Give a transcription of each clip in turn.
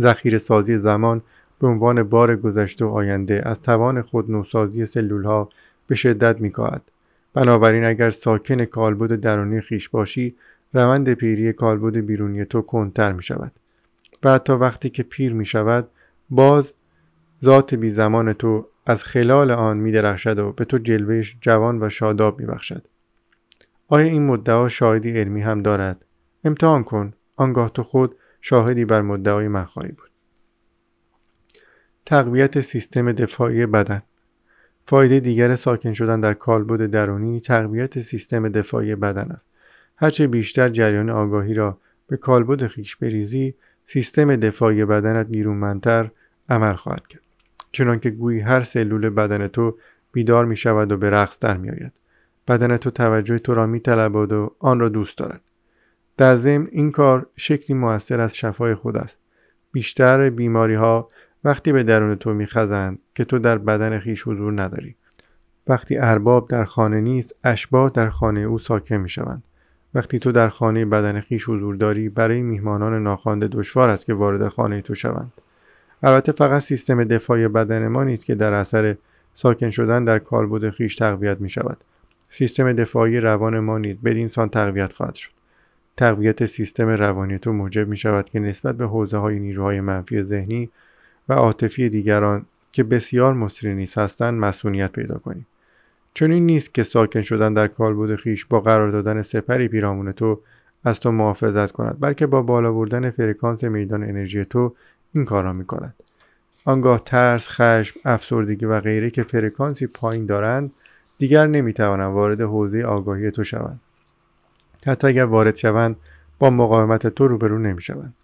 ذخیره سازی زمان به عنوان بار گذشته و آینده از توان خود نوسازی سلول ها به شدت میکاهد بنابراین اگر ساکن کالبد درونی خیش باشی روند پیری کالبد بیرونی تو کنتر می شود و حتی وقتی که پیر می شود باز ذات بی زمان تو از خلال آن می درخشد و به تو جلوهش جوان و شاداب می بخشد. آیا این مدعا شاهدی علمی هم دارد؟ امتحان کن آنگاه تو خود شاهدی بر مدعای من خواهی بود تقویت سیستم دفاعی بدن فایده دیگر ساکن شدن در کالبد درونی تقویت سیستم دفاعی بدن است هرچه بیشتر جریان آگاهی را به کالبد خیش بریزی سیستم دفاعی بدنت نیرومندتر عمل خواهد کرد چنانکه گویی هر سلول بدن تو بیدار می شود و به رقص در می آید. بدن تو توجه تو را می طلبد و آن را دوست دارد. در ضمن این کار شکلی موثر از شفای خود است. بیشتر بیماری ها وقتی به درون تو میخزند که تو در بدن خیش حضور نداری. وقتی ارباب در خانه نیست اشباه در خانه او ساکن می شوند. وقتی تو در خانه بدن خیش حضور داری برای میهمانان ناخوانده دشوار است که وارد خانه تو شوند. البته فقط سیستم دفاعی بدن ما نیست که در اثر ساکن شدن در کالبد خیش تقویت می شود. سیستم دفاعی روان ما نیز بدین تقویت خواهد شد. تقویت سیستم روانی تو موجب می شود که نسبت به حوزه های نیروهای منفی ذهنی و عاطفی دیگران که بسیار مصری نیست هستند مسئولیت پیدا کنی. چون این نیست که ساکن شدن در کالبد خیش با قرار دادن سپری پیرامون تو از تو محافظت کند بلکه با بالا بردن فرکانس میدان انرژی تو این کارا می کند. آنگاه ترس، خشم، افسردگی و غیره که فرکانسی پایین دارند دیگر نمی‌توانند وارد حوزه آگاهی تو شوند. حتی اگر وارد شوند با مقاومت تو روبرو نمی‌شوند.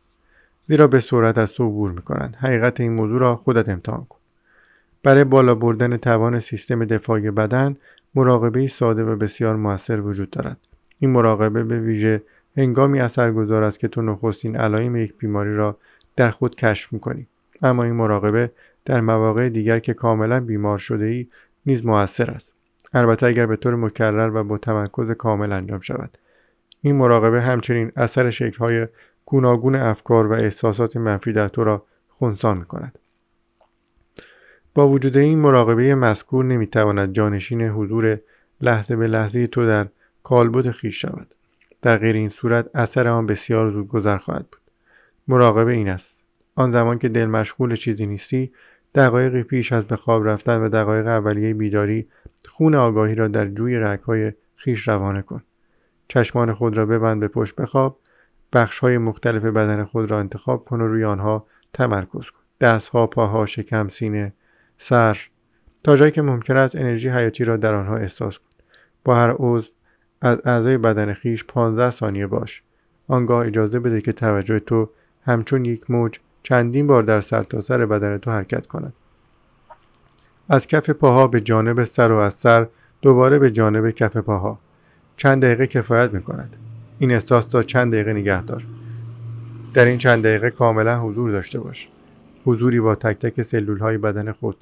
زیرا به صورت از تو عبور می‌کنند. حقیقت این موضوع را خودت امتحان کن. برای بالا بردن توان سیستم دفاعی بدن مراقبه ساده و بسیار موثر وجود دارد. این مراقبه به ویژه هنگامی اثرگذار است که تو نخستین علائم یک بیماری را در خود کشف می‌کنی اما این مراقبه در مواقع دیگر که کاملا بیمار شده ای نیز موثر است البته اگر به طور مکرر و با تمرکز کامل انجام شود این مراقبه همچنین اثر شکلهای گوناگون افکار و احساسات منفی در تو را خونسا می کند. با وجود این مراقبه مذکور نمی‌تواند جانشین حضور لحظه به لحظه تو در کالبد خیش شود. در غیر این صورت اثر آن بسیار زود گذر خواهد بود. مراقبه این است آن زمان که دل مشغول چیزی نیستی دقایقی پیش از به خواب رفتن و دقایق اولیه بیداری خون آگاهی را در جوی رگهای خیش روانه کن چشمان خود را ببند به پشت بخواب. بخش های مختلف بدن خود را انتخاب کن و روی آنها تمرکز کن. دستها پاها شکم سینه سر. تا جایی که ممکن است انرژی حیاتی را در آنها احساس کن. با هر عضو از اعضای بدن خیش 15 ثانیه باش. آنگاه اجازه بده که توجه تو همچون یک موج چندین بار در سرتاسر سر بدن تو حرکت کند. از کف پاها به جانب سر و از سر دوباره به جانب کف پاها. چند دقیقه کفایت می کند این احساس تا چند دقیقه نگه دار. در این چند دقیقه کاملا حضور داشته باش. حضوری با تک تک سلول های بدن خود.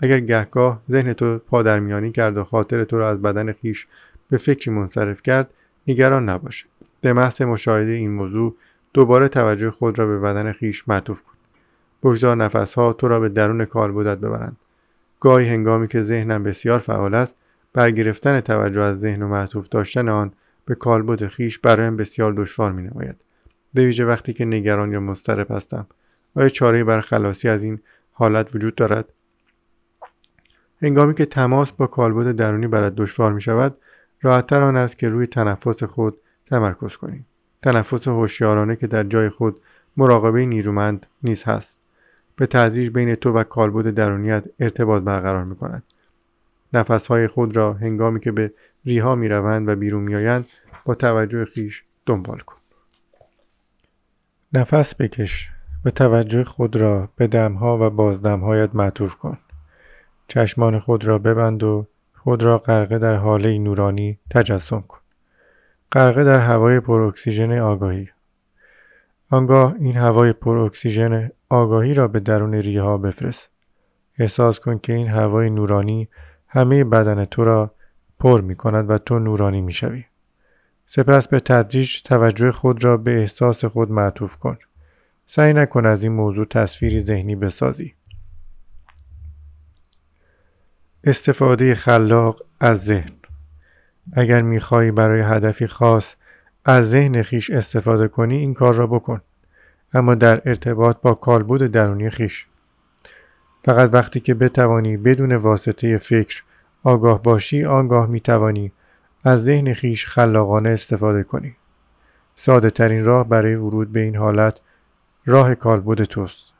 اگر گهگاه ذهن تو پادرمیانی کرد و خاطر تو را از بدن خیش به فکری منصرف کرد نگران نباش. به محض مشاهده این موضوع دوباره توجه خود را به بدن خیش معطوف کن. بگذار نفسها تو را به درون کالبدت ببرند. گاهی هنگامی که ذهنم بسیار فعال است برگرفتن توجه از ذهن و معطوف داشتن آن به کالبد خیش برایم بسیار دشوار می نماید به وقتی که نگران یا مضطرب هستم. آیا چاره بر خلاصی از این حالت وجود دارد؟ هنگامی که تماس با کالبد درونی برات دشوار می شود راحتتر آن است که روی تنفس خود تمرکز کنیم تنفس هوشیارانه که در جای خود مراقبه نیرومند نیز هست. به تدریج بین تو و کالبد درونیت ارتباط برقرار می کند نفسهای خود را هنگامی که به ریها می روند و بیرون می آیند با توجه خیش دنبال کن. نفس بکش و توجه خود را به دمها و بازدمهایت معطوف کن. چشمان خود را ببند و خود را غرقه در حاله نورانی تجسم کن. غرقه در هوای پر اکسیژن آگاهی. آنگاه این هوای پر اکسیژن آگاهی را به درون ریه ها بفرست. احساس کن که این هوای نورانی همه بدن تو را پر می کند و تو نورانی می شوی. سپس به تدریج توجه خود را به احساس خود معطوف کن. سعی نکن از این موضوع تصویری ذهنی بسازی استفاده خلاق از ذهن اگر می‌خواهی برای هدفی خاص از ذهن خیش استفاده کنی این کار را بکن اما در ارتباط با کالبود درونی خیش فقط وقتی که بتوانی بدون واسطه فکر آگاه باشی آنگاه می‌توانی از ذهن خیش خلاقانه استفاده کنی. ساده ترین راه برای ورود به این حالت راه کالبد توست.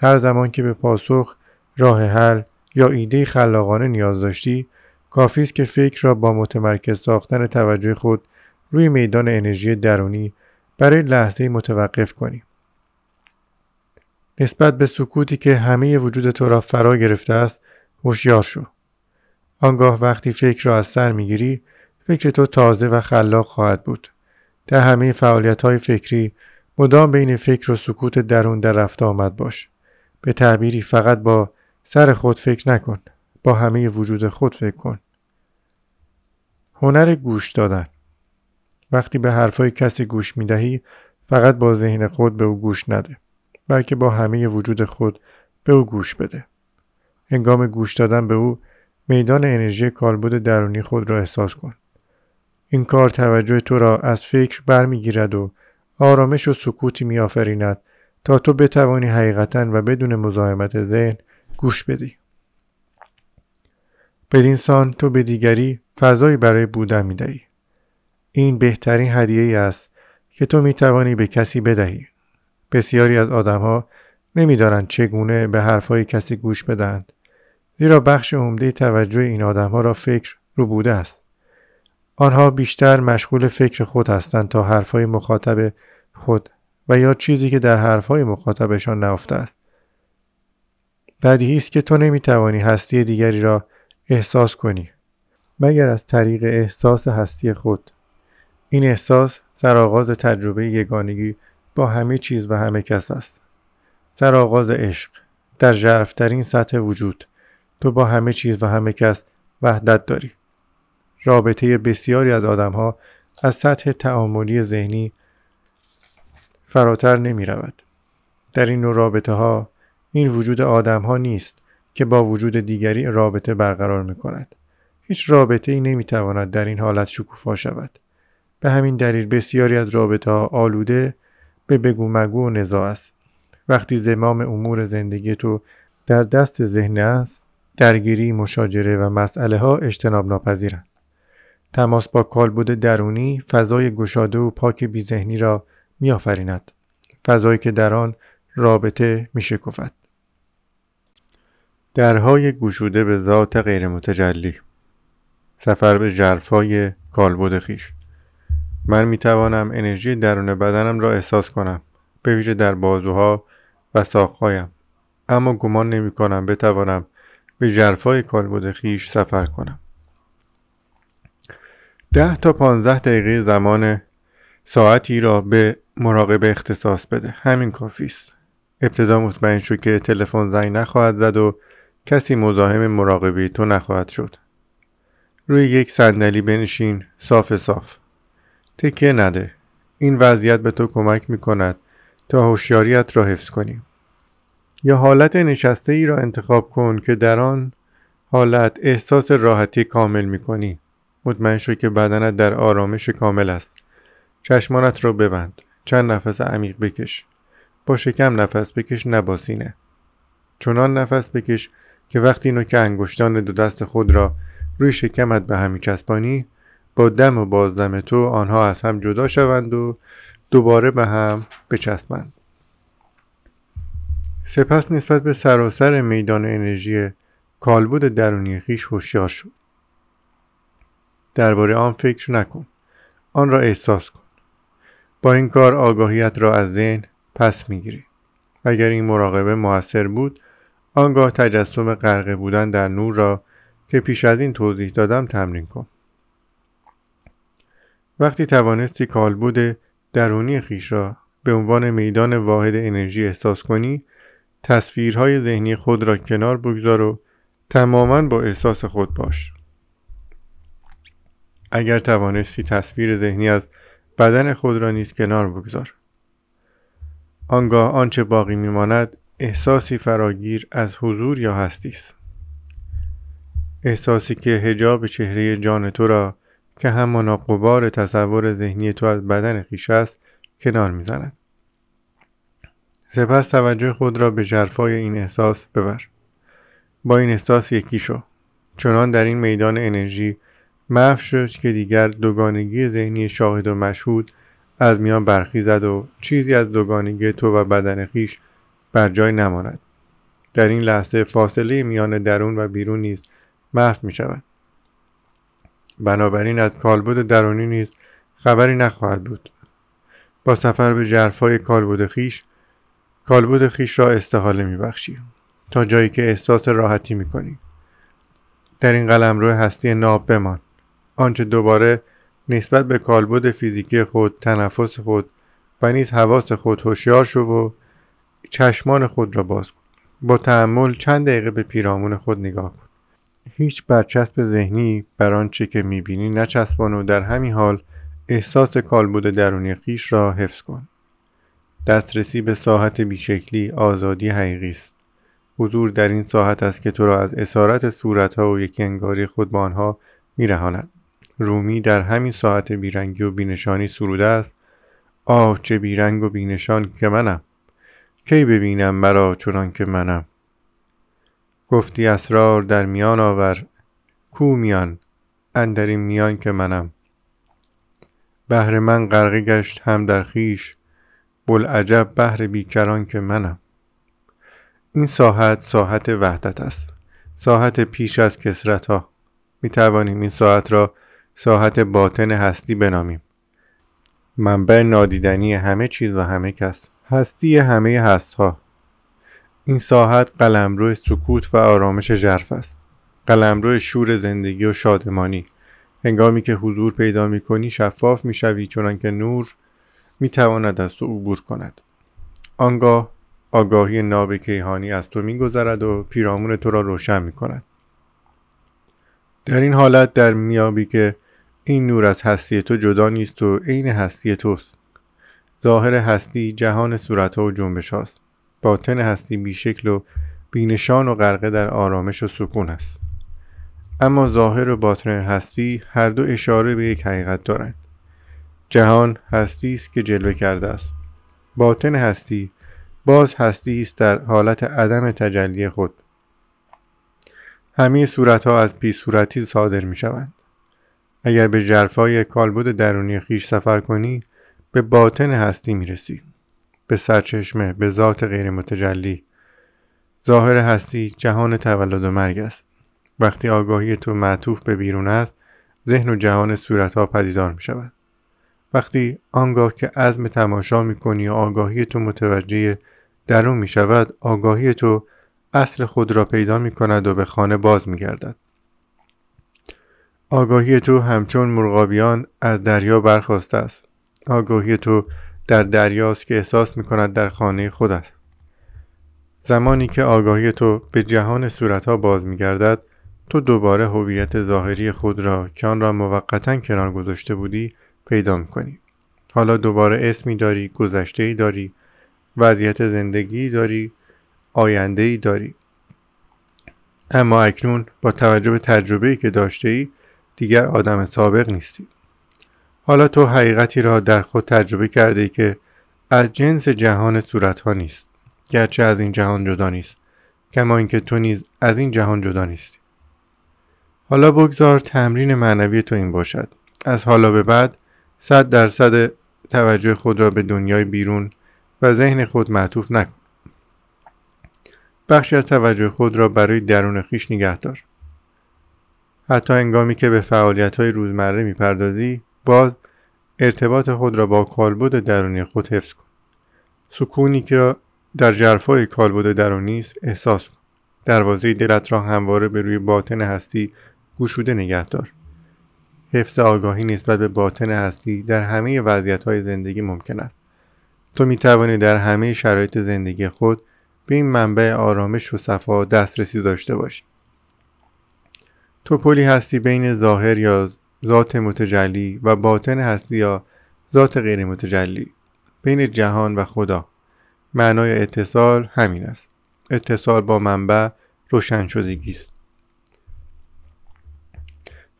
هر زمان که به پاسخ راه حل یا ایده خلاقانه نیاز داشتی کافی است که فکر را با متمرکز ساختن توجه خود روی میدان انرژی درونی برای لحظه متوقف کنی. نسبت به سکوتی که همه وجود تو را فرا گرفته است هوشیار شو. آنگاه وقتی فکر را از سر می‌گیری فکر تو تازه و خلاق خواهد بود. در همه فعالیت های فکری مدام بین فکر و سکوت درون در رفته آمد باش. به تعبیری فقط با سر خود فکر نکن. با همه وجود خود فکر کن. هنر گوش دادن. وقتی به حرفای کسی گوش می دهی فقط با ذهن خود به او گوش نده. بلکه با همه وجود خود به او گوش بده هنگام گوش دادن به او میدان انرژی کالبد درونی خود را احساس کن این کار توجه تو را از فکر برمیگیرد و آرامش و سکوتی میآفریند تا تو بتوانی حقیقتا و بدون مزاحمت ذهن گوش بدی بدین سان تو به دیگری فضایی برای بودن می دهی. این بهترین هدیه ای است که تو می توانی به کسی بدهی. بسیاری از آدمها نمی‌دانند چگونه به حرفهای کسی گوش بدهند. زیرا بخش عمده توجه این آدمها را فکر رو بوده است. آنها بیشتر مشغول فکر خود هستند تا حرفهای مخاطب خود و یا چیزی که در حرفهای مخاطبشان نهفته است. بدیهی است که تو نمی‌توانی هستی دیگری را احساس کنی مگر از طریق احساس هستی خود این احساس سرآغاز تجربه یگانگی با همه چیز و همه کس است سرآغاز عشق در ژرفترین سطح وجود تو با همه چیز و همه کس وحدت داری رابطه بسیاری از آدمها از سطح تعاملی ذهنی فراتر نمی رود. در این نوع رابطه ها این وجود آدم ها نیست که با وجود دیگری رابطه برقرار می کند. هیچ رابطه ای نمی تواند در این حالت شکوفا شود. به همین دلیل بسیاری از رابطه ها آلوده به بگو مگو و نزاع است. وقتی زمام امور زندگی تو در دست ذهن است درگیری مشاجره و مسئله ها اجتناب ناپذیرند. تماس با کالبد درونی فضای گشاده و پاک بیذهنی را میآفریند فضایی که در آن رابطه میشکفد درهای گشوده به ذات غیر متجلی سفر به جرفای کالبد خیش من می توانم انرژی درون بدنم را احساس کنم به ویژه در بازوها و ساقهایم. اما گمان نمی کنم بتوانم به جرفای کالبد خیش سفر کنم. ده تا پانزده دقیقه زمان ساعتی را به مراقبه اختصاص بده. همین کافی است. ابتدا مطمئن شو که تلفن زنگ نخواهد زد و کسی مزاحم مراقبه تو نخواهد شد. روی یک صندلی بنشین. صاف صاف. تکیه نده. این وضعیت به تو کمک می کند تا هوشیاریت را حفظ کنی یا حالت نشسته ای را انتخاب کن که در آن حالت احساس راحتی کامل می کنی مطمئن شو که بدنت در آرامش کامل است. چشمانت را ببند. چند نفس عمیق بکش. با شکم نفس بکش نباسینه چنان نفس بکش که وقتی نوک انگشتان دو دست خود را روی شکمت به همی چسبانی دم و بازدم تو آنها از هم جدا شوند و دوباره به هم بچسبند. سپس نسبت به سراسر میدان انرژی کالبد درونی خیش هوشیار شو درباره آن فکر نکن. آن را احساس کن. با این کار آگاهیت را از ذهن پس می‌گیری. اگر این مراقبه موثر بود آنگاه تجسم غرقه بودن در نور را که پیش از این توضیح دادم تمرین کن. وقتی توانستی کالبد درونی خیش را به عنوان میدان واحد انرژی احساس کنی تصویرهای ذهنی خود را کنار بگذار و تماما با احساس خود باش. اگر توانستی تصویر ذهنی از بدن خود را نیز کنار بگذار. آنگاه آنچه باقی میماند احساسی فراگیر از حضور یا هستی است. احساسی که هجاب چهره جان تو را که همانا قبار تصور ذهنی تو از بدن خیش است کنار می‌زند. سپس توجه خود را به جرفای این احساس ببر. با این احساس یکی شو. چنان در این میدان انرژی محو شد که دیگر دوگانگی ذهنی شاهد و مشهود از میان برخیزد و چیزی از دوگانگی تو و بدن خیش بر جای نماند. در این لحظه فاصله میان درون و بیرون نیز محو می شود بنابراین از کالبد درونی نیز خبری نخواهد بود. با سفر به جرفای کالبد خیش کالبد خیش را استحاله می بخشی تا جایی که احساس راحتی می کنی در این قلم روی هستی ناب بمان. آنچه دوباره نسبت به کالبد فیزیکی خود تنفس خود و نیز حواس خود هوشیار شو و چشمان خود را باز کن. با تحمل چند دقیقه به پیرامون خود نگاه کن. هیچ برچسب ذهنی بر آنچه که می‌بینی نچسبان و در همین حال احساس کالبد درونی خیش را حفظ کن. دسترسی به ساحت بیشکلی آزادی حقیقی است. حضور در این ساحت است که تو را از اسارت صورتها و یکی انگاری خود با آنها میرهاند. رومی در همین ساعت بیرنگی و بینشانی سروده است. آه چه بیرنگ و بینشان که منم. کی ببینم مرا چنان که منم؟ گفتی اسرار در میان آور. کو میان؟ اندرین میان که منم. بهر من غرقه گشت هم در خیش. بلعجب بهر بیکران که منم. این ساحت ساحت وحدت است. ساحت پیش از کسرت ها می توانیم این ساعت را ساحت باطن هستی بنامیم. منبع نادیدنی همه چیز و همه کس. هستی همه هست ها این ساحت قلمرو سکوت و آرامش ژرف است. قلمرو شور زندگی و شادمانی. هنگامی که حضور پیدا می کنی شفاف می شوی چنانکه نور می تواند از تو عبور کند. آنگاه آگاهی ناب کیهانی از تو می گذرد و پیرامون تو را روشن می کند در این حالت در میابی که این نور از هستی تو جدا نیست و عین هستی توست. ظاهر هستی جهان صورتها و جنبش هاست باطن هستی بیشکل و بینشان و غرقه در آرامش و سکون است اما ظاهر و باطن هستی هر دو اشاره به یک حقیقت دارند. جهان هستی است که جلوه کرده است. باطن هستی باز هستی است در حالت عدم تجلی خود. همه صورت ها از پی صورتی صادر می شوند اگر به جرفای کالبد درونی خیش سفر کنی به باطن هستی می رسی به سرچشمه به ذات غیر متجلی ظاهر هستی جهان تولد و مرگ است وقتی آگاهی تو معطوف به بیرون است ذهن و جهان صورت ها پدیدار می شود وقتی آنگاه که عزم تماشا می کنی و آگاهی تو متوجه درون می شود آگاهی تو اصل خود را پیدا می کند و به خانه باز می گردد. آگاهی تو همچون مرغابیان از دریا برخواسته است. آگاهی تو در دریاست که احساس می کند در خانه خود است. زمانی که آگاهی تو به جهان صورتها باز می گردد تو دوباره هویت ظاهری خود را که آن را موقتا کنار گذاشته بودی پیدا می کنی. حالا دوباره اسمی داری، گذشته ای داری، وضعیت زندگی داری آینده ای داری اما اکنون با توجه به تجربه ای که داشته ای دیگر آدم سابق نیستی حالا تو حقیقتی را در خود تجربه کرده که از جنس جهان صورتها نیست گرچه از این جهان جدا نیست کما اینکه تو نیز از این جهان جدا نیستی. حالا بگذار تمرین معنوی تو این باشد. از حالا به بعد صد درصد توجه خود را به دنیای بیرون و ذهن خود معطوف نکن. بخشی از توجه خود را برای درون خیش نگه دار. حتی انگامی که به فعالیت های روزمره می‌پردازی باز ارتباط خود را با کالبد درونی خود حفظ کن. سکونی که در جرفای کالبد درونی است احساس کن. دروازه دلت را همواره به روی باطن هستی گشوده نگه دار. حفظ آگاهی نسبت به باطن هستی در همه وضعیت های زندگی ممکن است. تو می توانی در همه شرایط زندگی خود به این منبع آرامش و صفا دسترسی داشته باشی. تو پلی هستی بین ظاهر یا ذات متجلی و باطن هستی یا ذات غیر متجلی. بین جهان و خدا. معنای اتصال همین است. اتصال با منبع روشن شدگی است.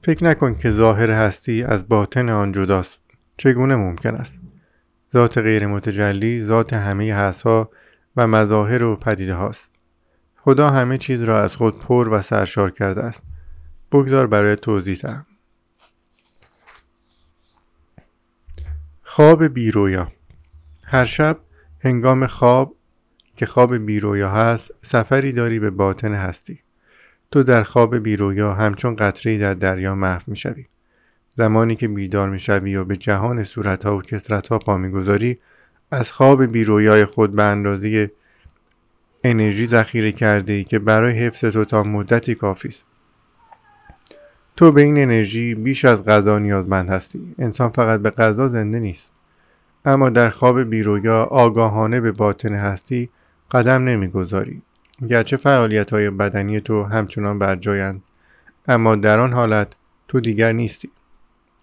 فکر نکن که ظاهر هستی از باطن آن جداست. چگونه ممکن است؟ ذات غیر متجلی ذات همه هستها و مظاهر و پدیده هاست. خدا همه چیز را از خود پر و سرشار کرده است. بگذار برای توضیح دهم. خواب بیرویا. هر شب هنگام خواب که خواب بیرویا هست سفری داری به باطن هستی. تو در خواب بیرویا همچون قطری در دریا محو می‌شوی. زمانی که بیدار می‌شوی و به جهان صورتها و کسرتها پا می‌گذاری از خواب بیرویای خود به اندازه انرژی ذخیره کرده ای که برای حفظ تو تا مدتی کافی است. تو به این انرژی بیش از غذا نیازمند هستی. انسان فقط به غذا زنده نیست. اما در خواب بیرویا آگاهانه به باطن هستی قدم نمی‌گذاری. گرچه فعالیت های بدنی تو همچنان بر جایند اما در آن حالت تو دیگر نیستی.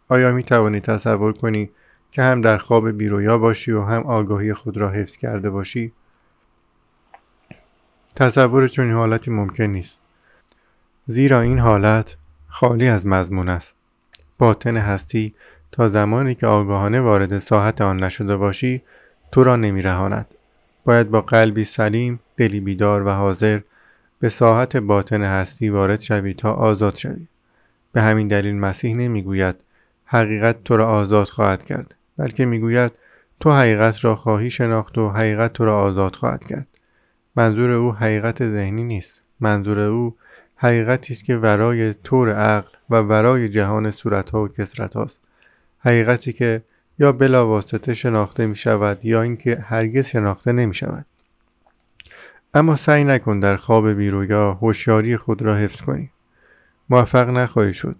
آیا می توانی تصور کنی که هم در خواب بیرویا باشی و هم آگاهی خود را حفظ کرده باشی؟ تصور چنین حالتی ممکن نیست. زیرا این حالت خالی از مضمون است. باطن هستی تا زمانی که آگاهانه وارد ساحت آن نشده باشی تو را نمیرهاند. باید با قلبی سلیم دلی بیدار و حاضر به ساحت باطن هستی وارد شوی تا آزاد شوی. به همین دلیل مسیح نمی‌گوید حقیقت تو را آزاد خواهد کرد بلکه می‌گوید تو حقیقت را خواهی شناخت و حقیقت تو را آزاد خواهد کرد. منظور او حقیقت ذهنی نیست. منظور او حقیقتی است که ورای طور عقل و ورای جهان صورتها و کسرت هاست حقیقتی که یا بلاواسطه شناخته می شود یا اینکه هرگز شناخته نمی شود اما سعی نکن در خواب بیرویا هوشیاری خود را حفظ کنی. موفق نخواهی شد.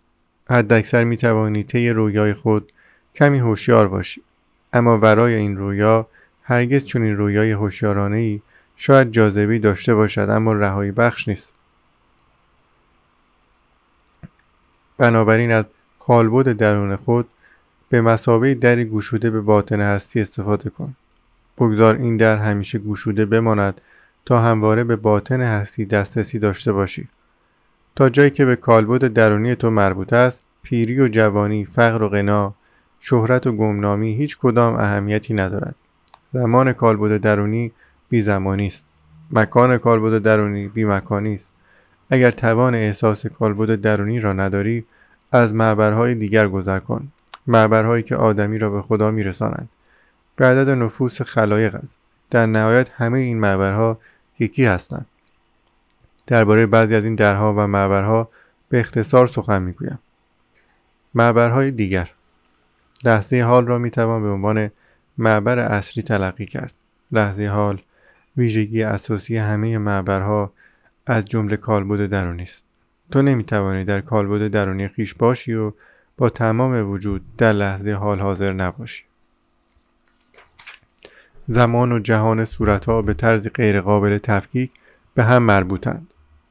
حداکثر می توانی طی رویای خود کمی هوشیار باشی. اما ورای این رویا هرگز چون این رویای هوشیارانه ای شاید جاذبی داشته باشد اما رهایی بخش نیست. بنابراین از کالبد درون خود به مسابه دری گشوده به باطن هستی استفاده کن. بگذار این در همیشه گشوده بماند تا همواره به باطن هستی دسترسی داشته باشی. تا جایی که به کالبد درونی تو مربوط است پیری و جوانی فقر و غنا شهرت و گمنامی هیچ کدام اهمیتی ندارد. زمان کالبد درونی بی زمانی است. مکان کالبد درونی بی مکانی است. اگر توان احساس کالبد درونی را نداری از معبرهای دیگر گذر کن. معبرهایی که آدمی را به خدا میرسانند. به عدد نفوس خلایق است. در نهایت همه این معبرها یکی هستند. درباره بعضی از این درها و معبرها به اختصار سخن می‌گویم. معبرهای دیگر. لحظه حال را می‌توان به عنوان معبر اصلی تلقی کرد. لحظه حال ویژگی اساسی همه معبرها از جمله کالبد درونی است. تو نمی‌توانی در کالبد درونی خیش باشی و با تمام وجود در لحظه حال حاضر نباشی. زمان و جهان صورتها به طرز غیرقابل تفکیک به هم مربوطند.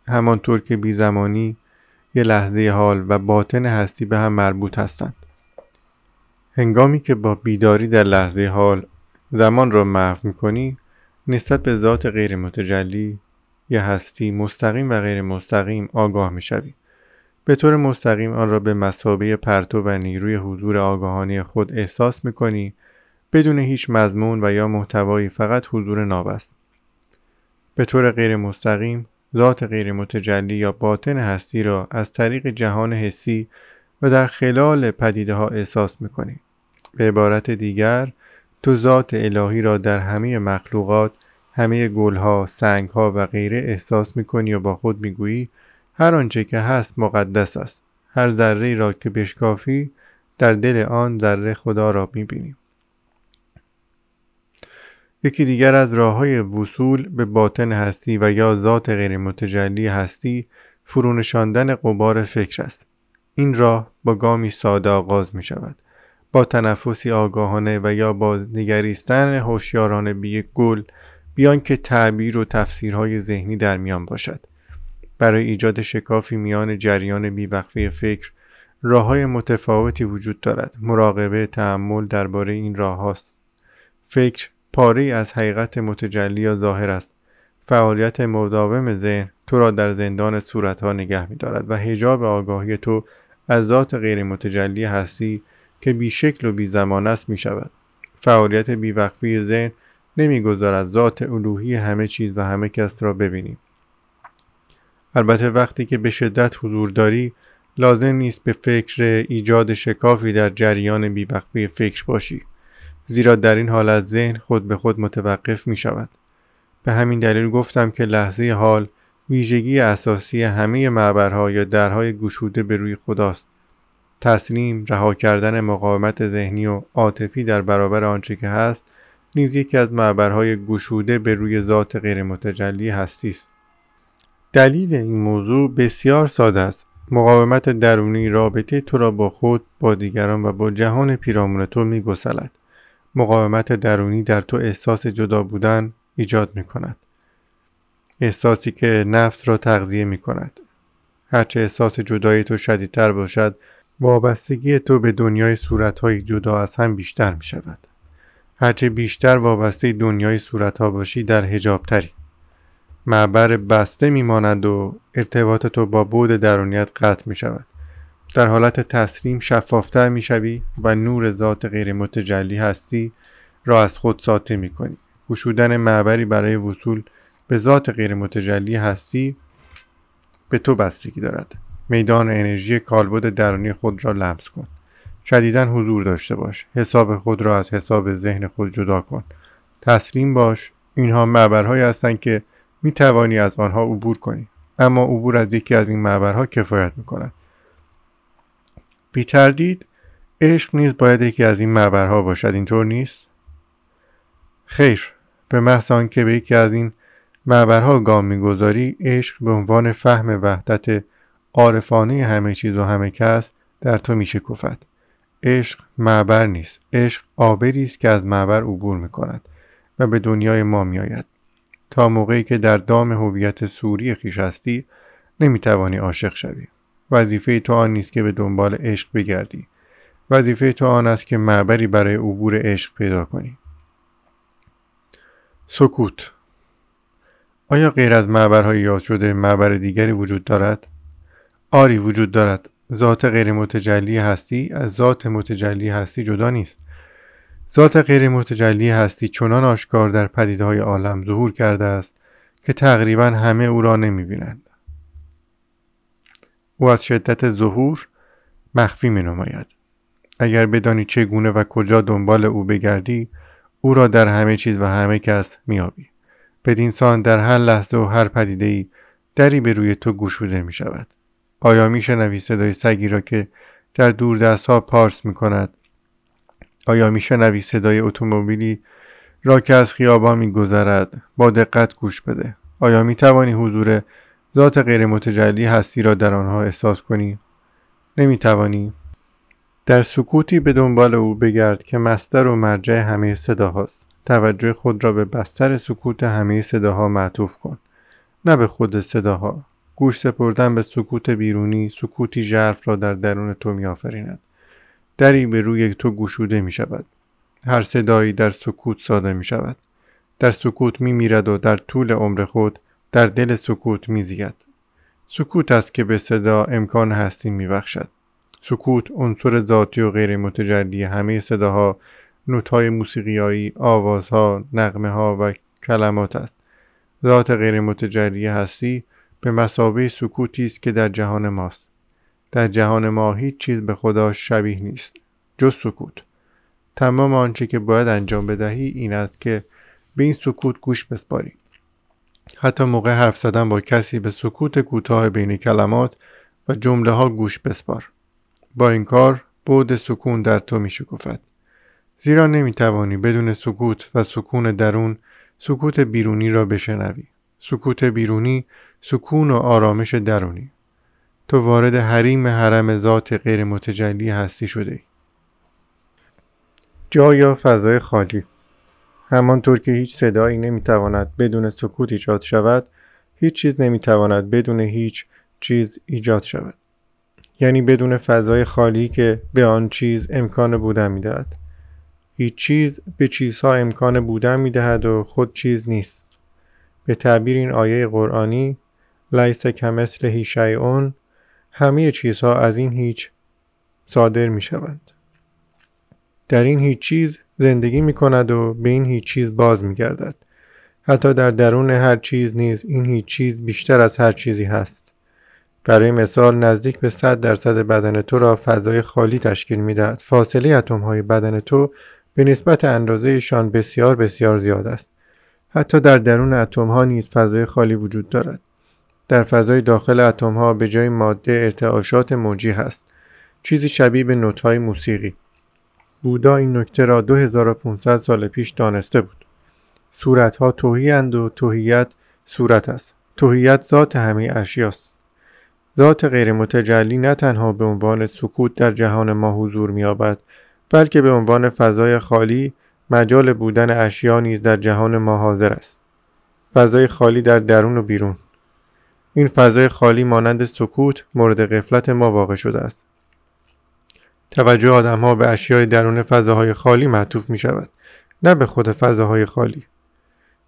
همانطور که بی زمانی یه لحظه حال و باطن هستی به هم مربوط هستند. هنگامی که با بیداری در لحظه حال زمان را محو می‌کنی نسبت به ذات غیر متجلی یا هستی مستقیم و غیر مستقیم آگاه می‌شوی. به طور مستقیم آن را به مسابه پرتو و نیروی حضور آگاهانی خود احساس می‌کنی بدون هیچ مضمون و یا محتوایی فقط حضور ناب است. به طور غیر مستقیم ذات غیر متجلی یا باطن هستی را از طریق جهان حسی و در خلال پدیده ها احساس می‌کنی. به عبارت دیگر تو ذات الهی را در همه مخلوقات همه گلها، سنگها و غیره احساس می‌کنی و با خود می‌گویی هر آنچه که هست مقدس است. هر ذره را که بشکافی در دل آن ذره خدا را می‌بینیم یکی دیگر از راه های وصول به باطن هستی و یا ذات غیر متجلی هستی فرونشاندن قبار فکر است. این راه با گامی ساده آغاز می شود با تنفسی آگاهانه و یا با نگریستن هوشیارانه به یک گل بیان که تعبیر و تفسیرهای ذهنی در میان باشد. برای ایجاد شکافی میان جریان بیوقفه فکر راه های متفاوتی وجود دارد. مراقبه تعمل درباره این راه هاست فکر پاره از حقیقت متجلی یا ظاهر است. فعالیت مداوم ذهن تو را در زندان صورتها نگه می دارد و هجاب آگاهی تو از ذات غیر متجلی هستی که بی شکل و بی زمان است می شود. فعالیت بیوقفی ذهن نمی‌گذارد ذات الوهی همه چیز و همه کس را ببینیم. البته وقتی که به شدت حضور داری لازم نیست به فکر ایجاد شکافی در جریان بیوقفی فکر باشی زیرا در این حالت ذهن خود به خود متوقف می شود. به همین دلیل گفتم که لحظه حال ویژگی اساسی همه معبرها یا درهای گشوده به روی خداست. تسلیم رها کردن مقاومت ذهنی و عاطفی در برابر آنچه که هست نیز یکی از معبرهای گشوده به روی ذات غیر متجلی هستی است. دلیل این موضوع بسیار ساده است. مقاومت درونی رابطه تو را با خود، با دیگران و با جهان پیرامون تو می گسلد. مقاومت درونی در تو احساس جدا بودن ایجاد می کند. احساسی که نفس را تغذیه می کند. هرچه احساس جدایی تو شدیدتر باشد وابستگی تو به دنیای صورتهای جدا از هم بیشتر می شود. هرچه بیشتر وابسته دنیای صورتها باشی در هجابتری. معبر بسته میماند و ارتباط تو با بود درونیت قطع می شود. در حالت تسلیم شفافتر می شوی و نور ذات غیر متجلی هستی را از خود ساطع می کنی. گشودن معبری برای وصول به ذات غیر متجلی هستی به تو بستگی دارد. میدان انرژی کالبد درونی خود را لمس کن. شدیدا حضور داشته باش. حساب خود را از حساب ذهن خود جدا کن. تسلیم باش. اینها معبرهایی هستند که می توانی از آنها عبور کنی. اما عبور از یکی از این معبرها کفایت می کند. بی تردید عشق نیز باید یکی از این معبرها باشد اینطور نیست؟ خیر به محض آنکه به یکی از این معبرها گام می‌گذاری عشق به عنوان فهم وحدت عارفانه همه چیز و همه کس در تو میشکفد عشق معبر نیست. عشق آبری است که از معبر عبور می کند و به دنیای ما میآید. تا موقعی که در دام هویت سوری خیش هستی نمی‌توانی عاشق شوی. وظیفه تو آن نیست که به دنبال عشق بگردی. وظیفه تو آن است که معبری برای عبور عشق پیدا کنی. سکوت. آیا غیر از معبرهای یاد شده معبر دیگری وجود دارد؟ آری وجود دارد. ذات غیر متجلی هستی از ذات متجلی هستی جدا نیست ذات غیر متجلی هستی چنان آشکار در پدیده های عالم ظهور کرده است که تقریبا همه او را نمی بینند. او از شدت ظهور مخفی می نماید. اگر بدانی چگونه و کجا دنبال او بگردی او را در همه چیز و همه کس میابی بدین سان در هر لحظه و هر پدیده ای دری به روی تو گشوده می شود آیا می شنوی صدای سگی را که در دور دست ها پارس می کند آیا می شنوی صدای اتومبیلی را که از خیابان می گذرد با دقت گوش بده. آیا می توانی حضور ذات غیر متجلی هستی را در آنها احساس کنی؟ نمی توانی در سکوتی به دنبال او بگرد که مستر و مرجع همه صداهاست. توجه خود را به بستر سکوت همه صداها معطوف کن. نه به خود صداها. گوش سپردن به سکوت بیرونی سکوتی ژرف را در درون تو میآفریند دری به روی تو گشوده می شود هر صدایی در سکوت ساده می شود در سکوت می میرد و در طول عمر خود در دل سکوت می زید. سکوت است که به صدا امکان هستی می بخشد. سکوت عنصر ذاتی و غیر متجلی همه صداها نوتهای موسیقیایی آوازها نقمه ها و کلمات است ذات غیر متجلی هستی به مسابه سکوتی است که در جهان ماست در جهان ما هیچ چیز به خدا شبیه نیست جز سکوت تمام آنچه که باید انجام بدهی این است که به این سکوت گوش بسپاری حتی موقع حرف زدن با کسی به سکوت کوتاه بین کلمات و جمله ها گوش بسپار با این کار بود سکون در تو می شکفت. زیرا نمی توانی بدون سکوت و سکون درون سکوت بیرونی را بشنوی. سکوت بیرونی سکون و آرامش درونی. تو وارد حریم حرم ذات غیر متجلی هستی شده جا یا فضای خالی. همانطور که هیچ صدایی نمی‌تواند بدون سکوت ایجاد شود هیچ چیز نمی‌تواند بدون هیچ چیز ایجاد شود. یعنی بدون فضای خالی که به آن چیز امکان بودن می‌دهد. هیچ چیز به چیزها امکان بودن می‌دهد و خود چیز نیست. به تعبیر این آیه قرآنی لیس کمثل هیشیعون همه چیزها از این هیچ صادر می شوند. در این هیچ چیز زندگی می کند و به این هیچ چیز باز می گردد. حتی در درون هر چیز نیز این هیچ چیز بیشتر از هر چیزی هست. برای مثال نزدیک به 100 درصد بدن تو را فضای خالی تشکیل می دهد. فاصله اتم های بدن تو به نسبت اندازهشان بسیار بسیار زیاد است. حتی در درون اتم ها نیز فضای خالی وجود دارد. در فضای داخل اتم ها به جای ماده ارتعاشات موجی هست. چیزی شبیه به نوت های موسیقی. بودا این نکته را 2500 سال پیش دانسته بود. صورت ها توهی و توهیت صورت است. توهیت ذات همه اشیاست. ذات غیر متجلی نه تنها به عنوان سکوت در جهان ما حضور می‌یابد بلکه به عنوان فضای خالی مجال بودن اشیا نیز در جهان ما حاضر است فضای خالی در درون و بیرون این فضای خالی مانند سکوت مورد غفلت ما واقع شده است. توجه آدم ها به اشیای درون فضاهای خالی معطوف می شود نه به خود فضاهای خالی.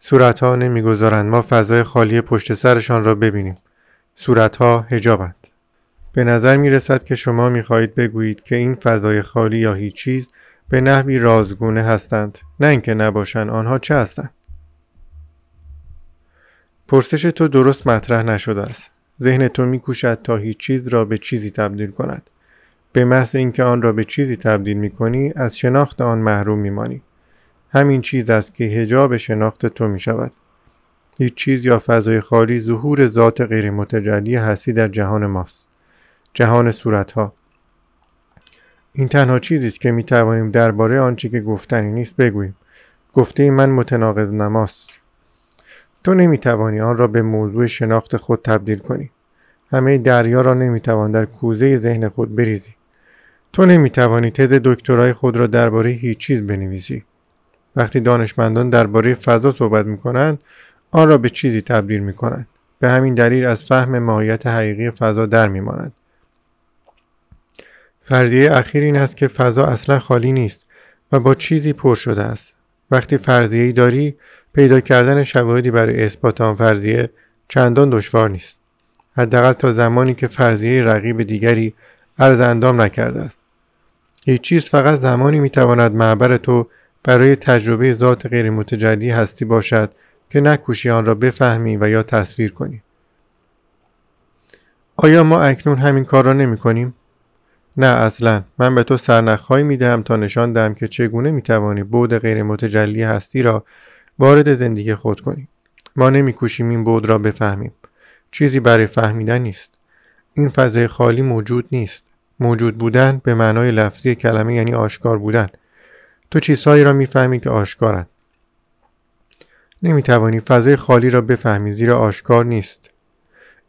صورت ها نمی‌گذارند ما فضای خالی پشت سرشان را ببینیم. صورتها هجابند به نظر می رسد که شما می خواهید بگویید که این فضای خالی یا هیچ چیز به نحوی رازگونه هستند نه اینکه نباشند آنها چه هستند. پرسش تو درست مطرح نشده است. ذهن تو میکوشد تا هیچ چیز را به چیزی تبدیل کند. به محض اینکه آن را به چیزی تبدیل می کنی از شناخت آن محروم میمانی. همین چیز است که هجاب شناخت تو می شود هیچ چیز یا فضای خالی ظهور ذات غیر متجلی هستی در جهان ماست. جهان صورتها. این تنها چیزی است که می توانیم درباره آنچه که گفتنی نیست بگوییم. گفته من متناقض نماست. تو نمی توانی آن را به موضوع شناخت خود تبدیل کنی همه دریا را نمی توان در کوزه ذهن خود بریزی تو نمی توانی تز دکترای خود را درباره هیچ چیز بنویسی وقتی دانشمندان درباره فضا صحبت می کنند آن را به چیزی تبدیل می کنند. به همین دلیل از فهم ماهیت حقیقی فضا در می ماند. فرضیه اخیر این است که فضا اصلا خالی نیست و با چیزی پر شده است. وقتی فرضیه داری پیدا کردن شواهدی برای اثبات آن فرضیه چندان دشوار نیست. حداقل تا زمانی که فرضیه رقیب دیگری ارز اندام نکرده است. هیچ چیز فقط زمانی می‌تواند معبر تو برای تجربه ذات غیر متجلی هستی باشد که نکوشی آن را بفهمی و یا تصویر کنی آیا ما اکنون همین کار را نمی کنیم؟ نه اصلا من به تو سرنخهایی می دهم تا نشان دهم که چگونه می توانی بود غیر متجلی هستی را وارد زندگی خود کنی ما نمی کوشیم این بود را بفهمیم. چیزی برای فهمیدن نیست. این فضای خالی موجود نیست. موجود بودن به معنای لفظی کلمه یعنی آشکار بودن. تو چیزهایی را می‌فهمی که آشکارند نمی توانی فضای خالی را بفهمی زیرا آشکار نیست.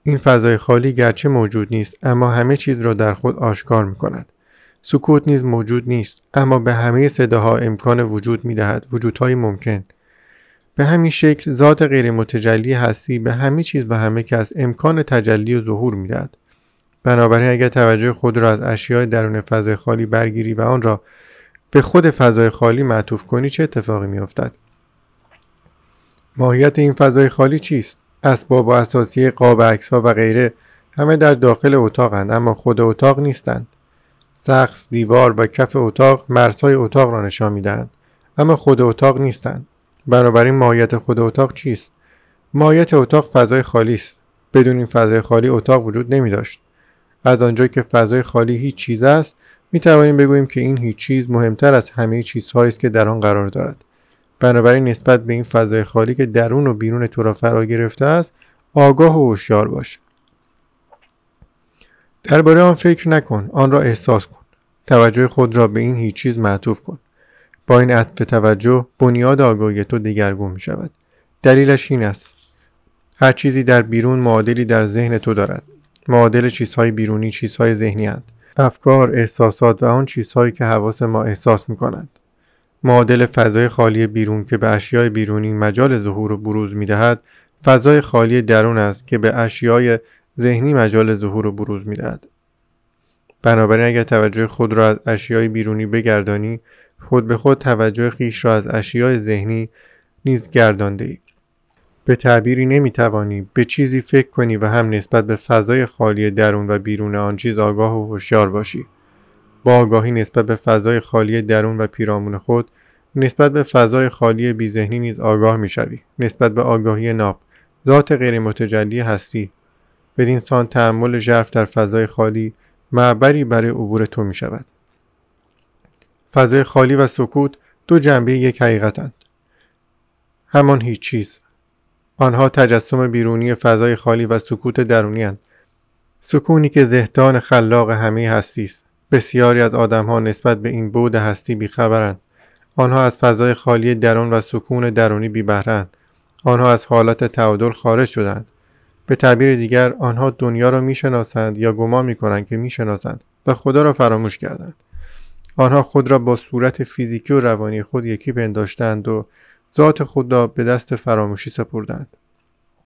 این فضای خالی گرچه موجود نیست اما همه چیز را در خود آشکار می کند. سکوت نیز موجود نیست اما به همه صداها امکان وجود می دهد وجودهای ممکن. به همین شکل ذات غیر متجلی هستی به همه چیز و همه کس امکان تجلی و ظهور می دهد. بنابراین اگر توجه خود را از اشیاء درون فضای خالی برگیری و آن را به خود فضای خالی معطوف کنی چه اتفاقی می افتد؟ ماهیت این فضای خالی چیست اسباب و اساسی قاب ها و غیره همه در داخل اتاقند اما خود اتاق نیستند سقف دیوار و کف اتاق مرزهای اتاق را نشان می‌دهند اما خود اتاق نیستند بنابراین ماهیت خود اتاق چیست؟ ماهیت اتاق فضای خالی است. بدون این فضای خالی اتاق وجود نمی داشت. از آنجا که فضای خالی هیچ چیز است می توانیم بگوییم که این هیچ چیز مهمتر از همه چیزهایی است که در آن قرار دارد. بنابراین نسبت به این فضای خالی که درون و بیرون تو را فرا گرفته است آگاه و هوشیار باش. درباره آن فکر نکن آن را احساس کن. توجه خود را به این هیچ چیز معطوف کن. با این عطف توجه بنیاد آگاهی تو دیگرگون می شود دلیلش این است هر چیزی در بیرون معادلی در ذهن تو دارد معادل چیزهای بیرونی چیزهای ذهنی هند. افکار احساسات و آن چیزهایی که حواس ما احساس می کنند معادل فضای خالی بیرون که به اشیای بیرونی مجال ظهور و بروز می دهد فضای خالی درون است که به اشیای ذهنی مجال ظهور و بروز می دهد. بنابراین اگر توجه خود را از اشیای بیرونی بگردانی خود به خود توجه خیش را از اشیاء ذهنی نیز گردانده ای. به تعبیری نمی‌توانی به چیزی فکر کنی و هم نسبت به فضای خالی درون و بیرون آن چیز آگاه و هوشیار باشی با آگاهی نسبت به فضای خالی درون و پیرامون خود نسبت به فضای خالی بیذهنی نیز آگاه می‌شوی نسبت به آگاهی ناب ذات غیر متجلی هستی بدین سان تحمل ژرف در فضای خالی معبری برای عبور تو می شود. فضای خالی و سکوت دو جنبه یک حقیقتند. همان هیچ چیز. آنها تجسم بیرونی فضای خالی و سکوت درونی هند. سکونی که زهدان خلاق همه هستی است. بسیاری از آدمها نسبت به این بود هستی بیخبرند. آنها از فضای خالی درون و سکون درونی بیبهرند. آنها از حالت تعادل خارج شدند. به تعبیر دیگر آنها دنیا را می‌شناسند یا گمان می‌کنند که می‌شناسند و خدا را فراموش کردند آنها خود را با صورت فیزیکی و روانی خود یکی پنداشتند و ذات خود را به دست فراموشی سپردند.